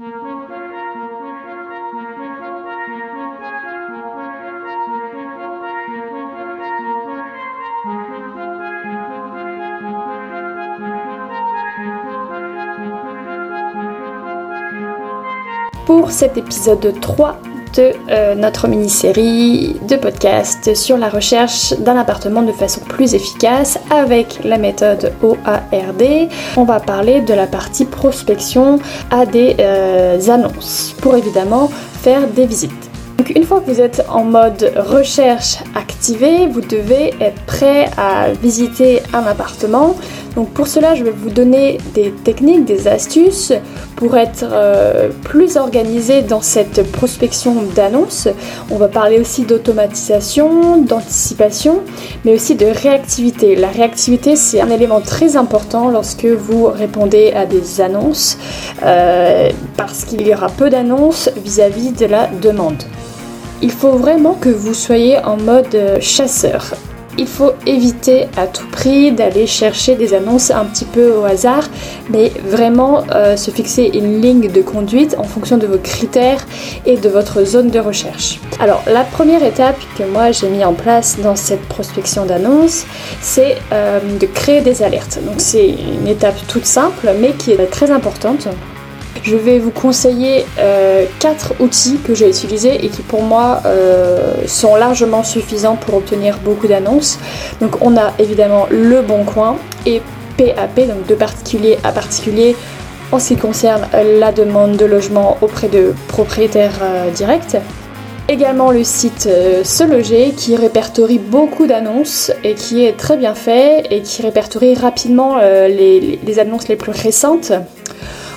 pour cet épisode 3 euh, notre mini-série de podcast sur la recherche d'un appartement de façon plus efficace avec la méthode OARD. On va parler de la partie prospection à des euh, annonces pour évidemment faire des visites. Donc une fois que vous êtes en mode recherche activée, vous devez être prêt à visiter un appartement. Donc pour cela, je vais vous donner des techniques, des astuces pour être euh, plus organisé dans cette prospection d'annonces. On va parler aussi d'automatisation, d'anticipation, mais aussi de réactivité. La réactivité, c'est un élément très important lorsque vous répondez à des annonces, euh, parce qu'il y aura peu d'annonces vis-à-vis de la demande. Il faut vraiment que vous soyez en mode euh, chasseur. Il faut éviter à tout prix d'aller chercher des annonces un petit peu au hasard, mais vraiment euh, se fixer une ligne de conduite en fonction de vos critères et de votre zone de recherche. Alors la première étape que moi j'ai mis en place dans cette prospection d'annonces, c'est euh, de créer des alertes. Donc c'est une étape toute simple mais qui est très importante. Je vais vous conseiller euh, quatre outils que j'ai utilisés et qui pour moi euh, sont largement suffisants pour obtenir beaucoup d'annonces. Donc on a évidemment le bon coin et PAP, donc de particulier à particulier en ce qui concerne la demande de logement auprès de propriétaires euh, directs. Également le site Se Loger qui répertorie beaucoup d'annonces et qui est très bien fait et qui répertorie rapidement les annonces les plus récentes.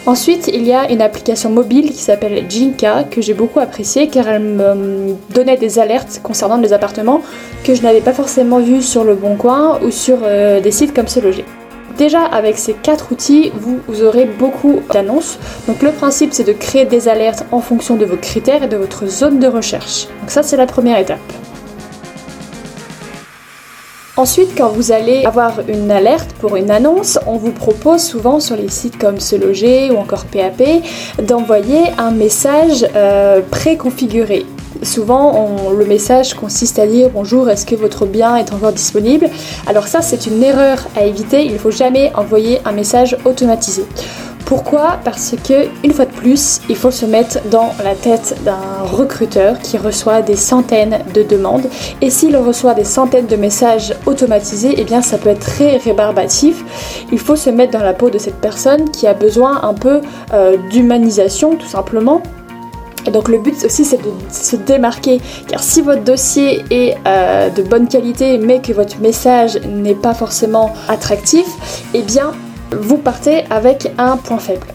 Ensuite, il y a une application mobile qui s'appelle Jinka que j'ai beaucoup appréciée car elle me donnait des alertes concernant des appartements que je n'avais pas forcément vus sur le Bon Coin ou sur euh, des sites comme Se Loger. Déjà avec ces quatre outils, vous, vous aurez beaucoup d'annonces. Donc le principe c'est de créer des alertes en fonction de vos critères et de votre zone de recherche. Donc ça c'est la première étape. Ensuite, quand vous allez avoir une alerte pour une annonce, on vous propose souvent sur les sites comme Se Loger ou encore PAP d'envoyer un message euh, préconfiguré. Souvent, le message consiste à dire bonjour, est-ce que votre bien est encore disponible? Alors ça, c'est une erreur à éviter. Il ne faut jamais envoyer un message automatisé. Pourquoi Parce que, une fois de plus, il faut se mettre dans la tête d'un recruteur qui reçoit des centaines de demandes. Et s'il reçoit des centaines de messages automatisés, eh bien ça peut être très rébarbatif. Il faut se mettre dans la peau de cette personne qui a besoin un peu euh, d'humanisation, tout simplement. Et donc le but aussi c'est de se démarquer car si votre dossier est euh, de bonne qualité mais que votre message n'est pas forcément attractif, eh bien vous partez avec un point faible.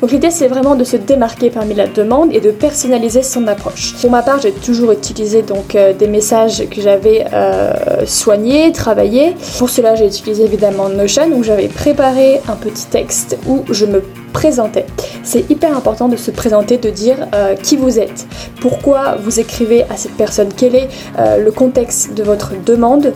Donc l'idée c'est vraiment de se démarquer parmi la demande et de personnaliser son approche. Pour ma part j'ai toujours utilisé euh, des messages que j'avais euh, soignés, travaillés. Pour cela j'ai utilisé évidemment Notion où j'avais préparé un petit texte où je me C'est hyper important de se présenter, de dire euh, qui vous êtes, pourquoi vous écrivez à cette personne, quel est euh, le contexte de votre demande,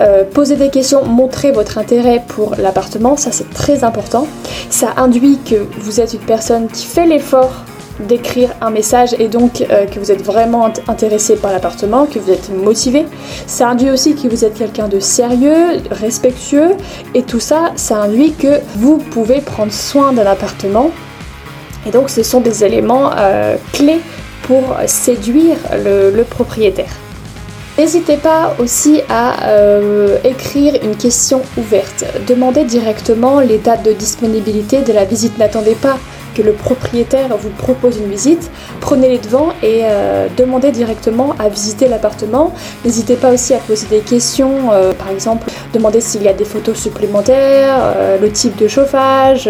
euh, poser des questions, montrer votre intérêt pour l'appartement, ça c'est très important. Ça induit que vous êtes une personne qui fait l'effort d'écrire un message et donc euh, que vous êtes vraiment intéressé par l'appartement, que vous êtes motivé. Ça induit aussi que vous êtes quelqu'un de sérieux, respectueux et tout ça, ça induit que vous pouvez prendre soin de l'appartement. Et donc ce sont des éléments euh, clés pour séduire le, propriétaire. N'hésitez pas aussi à euh, écrire une question ouverte. Demandez directement les dates de disponibilité de la visite. N'attendez pas le propriétaire vous propose une visite, prenez les devants et euh, demandez directement à visiter l'appartement. N'hésitez pas aussi à poser des questions, euh, par exemple, demandez s'il y a des photos supplémentaires, euh, le type de chauffage,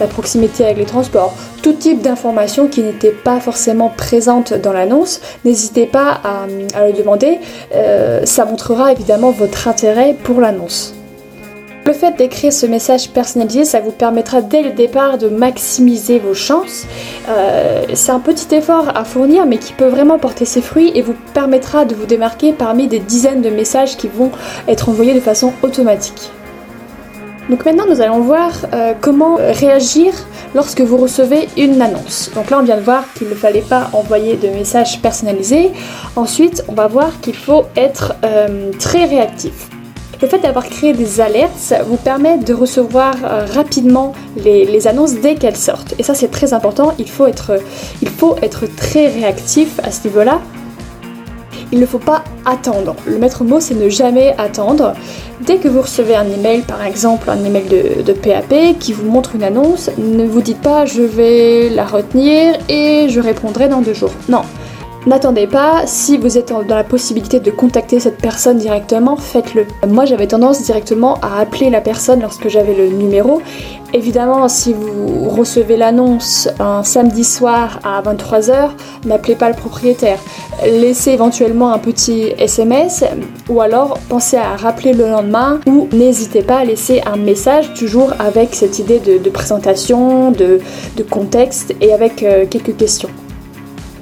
la proximité avec les transports, tout type d'informations qui n'étaient pas forcément présentes dans l'annonce. N'hésitez pas à le demander, ça montrera évidemment votre intérêt pour l'annonce. Le fait d'écrire ce message personnalisé, ça vous permettra dès le départ de maximiser vos chances. Euh, c'est un petit effort à fournir, mais qui peut vraiment porter ses fruits et vous permettra de vous démarquer parmi des dizaines de messages qui vont être envoyés de façon automatique. Donc maintenant nous allons voir euh, comment réagir lorsque vous recevez une annonce. Donc là on vient de voir qu'il ne fallait pas envoyer de messages personnalisés. Ensuite on va voir qu'il faut être euh, très réactif. Le fait d'avoir créé des alertes vous permet de recevoir euh, rapidement les, annonces dès qu'elles sortent. Et ça c'est très important, il faut être, très réactif à ce niveau-là il ne faut pas attendre. Le maître mot, c'est ne jamais attendre. Dès que vous recevez un email, par exemple un email de, de, PAP qui vous montre une annonce, ne vous dites pas je vais la retenir et je répondrai dans deux jours. Non, N'attendez pas, si vous êtes dans la possibilité de contacter cette personne directement, faites-le. Moi j'avais tendance directement à appeler la personne lorsque j'avais le numéro. Évidemment, si vous recevez l'annonce un samedi soir à 23h, n'appelez pas le propriétaire. Laissez éventuellement un petit SMS ou alors pensez à rappeler le lendemain ou n'hésitez pas à laisser un message toujours avec cette idée de, présentation, de, contexte et avec euh, quelques questions.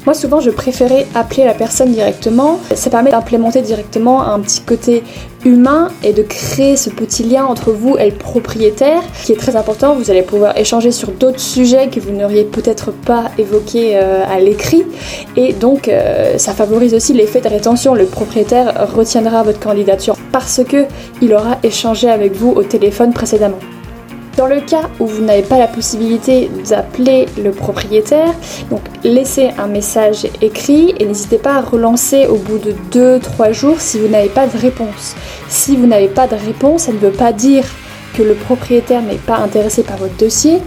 Moi souvent je préférais appeler la personne directement. Ça permet d'implémenter directement un petit côté humain et de créer ce petit lien entre vous et le propriétaire qui est très important. Vous allez pouvoir échanger sur d'autres sujets que vous n'auriez peut-être pas évoqués euh, à l'écrit et donc euh, ça favorise aussi l'effet de rétention. Le propriétaire retiendra votre candidature parce que il aura échangé avec vous au téléphone précédemment. Dans le cas où vous n'avez pas la possibilité d'appeler le propriétaire, donc laissez un message écrit et n'hésitez pas à relancer au bout de 2-3 jours si vous n'avez pas de réponse. Si vous n'avez pas de réponse, ça ne veut pas dire que le propriétaire n'est pas intéressé par votre dossier.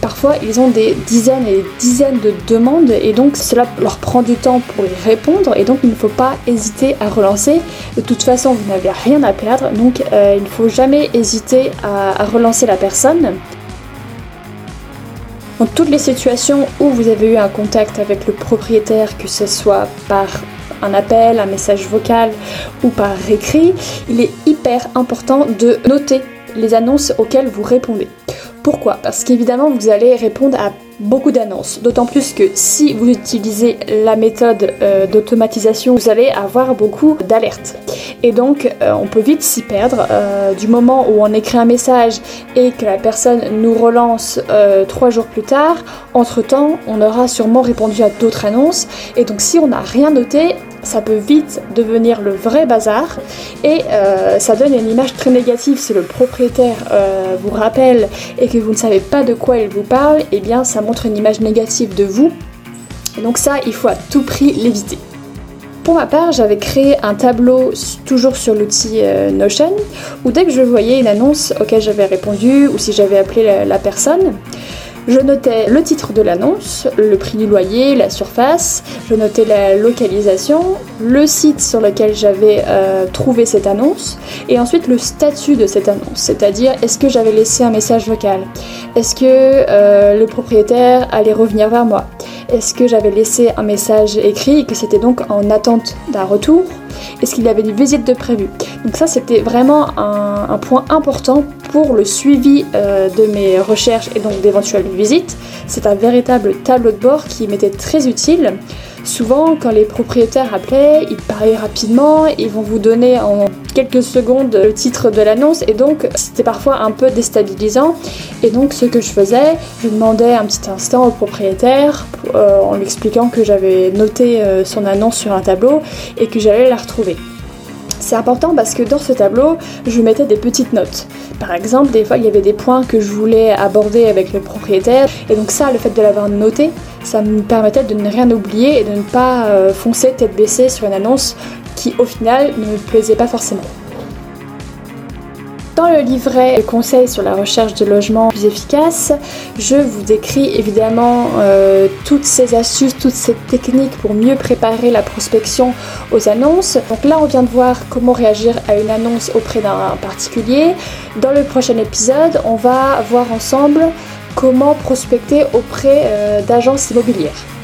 Parfois, ils ont des dizaines et des dizaines de demandes et donc cela leur prend du temps pour y répondre et donc il ne faut pas hésiter à relancer. De toute façon, vous n'avez rien à perdre, donc euh, il ne faut jamais hésiter à, relancer la personne. Dans toutes les situations où vous avez eu un contact avec le propriétaire, que ce soit par un appel, un message vocal ou par écrit, il est hyper important de noter les annonces auxquelles vous répondez. Pourquoi? Parce qu'évidemment, vous allez répondre à beaucoup d'annonces. D'autant plus que si vous utilisez la méthode euh, d'automatisation, vous allez avoir beaucoup d'alertes. Et donc, euh, on peut vite s'y perdre. Euh, du moment où on écrit un message et que la personne nous relance trois jours plus tard, entre-temps, on aura sûrement répondu à d'autres annonces. Et donc, si on n'a rien noté, ça peut vite devenir le vrai bazar et ça donne une image très négative si le propriétaire vous rappelle et que vous ne savez pas de quoi il vous parle, et eh bien ça montre une image négative de vous. Et donc ça, il faut à tout prix l'éviter. Pour ma part, j'avais créé un tableau toujours sur l'outil euh, Notion où dès que je voyais une annonce auquel j'avais répondu ou si j'avais appelé la personne, je notais le titre de l'annonce, le prix du loyer, la surface, je notais la localisation, le site sur lequel j'avais euh, trouvé cette annonce, et ensuite le statut de cette annonce, c'est-à-dire est-ce que j'avais laissé un message vocal, est-ce que euh, le propriétaire allait revenir vers moi, est-ce que j'avais laissé un message écrit et que c'était donc en attente d'un retour, est-ce qu'il y avait une visite de prévu. Donc ça c'était vraiment un, point important pour le suivi euh, de mes recherches et donc d'éventuelles visites. C'est un véritable tableau de bord qui m'était très utile. Souvent, quand les propriétaires appelaient, ils parlaient rapidement, ils vont vous donner en quelques secondes le titre de l'annonce et donc c'était parfois un peu déstabilisant. Et donc, ce que je faisais, je demandais un petit instant au propriétaire euh, en lui expliquant que j'avais noté euh, son annonce sur un tableau et que j'allais la retrouver. C'est important parce que dans ce tableau, je mettais des petites notes. Par exemple, des fois, il y avait des points que je voulais aborder avec le propriétaire. Et donc ça, le fait de l'avoir noté, ça me permettait de ne rien oublier et de ne pas euh, foncer tête baissée sur une annonce qui, au final, ne me plaisait pas forcément. Dans le livret Conseils sur la recherche de logements plus efficaces, je vous décris évidemment euh, toutes ces astuces, toutes ces techniques pour mieux préparer la prospection aux annonces. Donc là, on vient de voir comment réagir à une annonce auprès d'un particulier. Dans le prochain épisode, on va voir ensemble comment prospecter auprès euh, d'agences immobilières.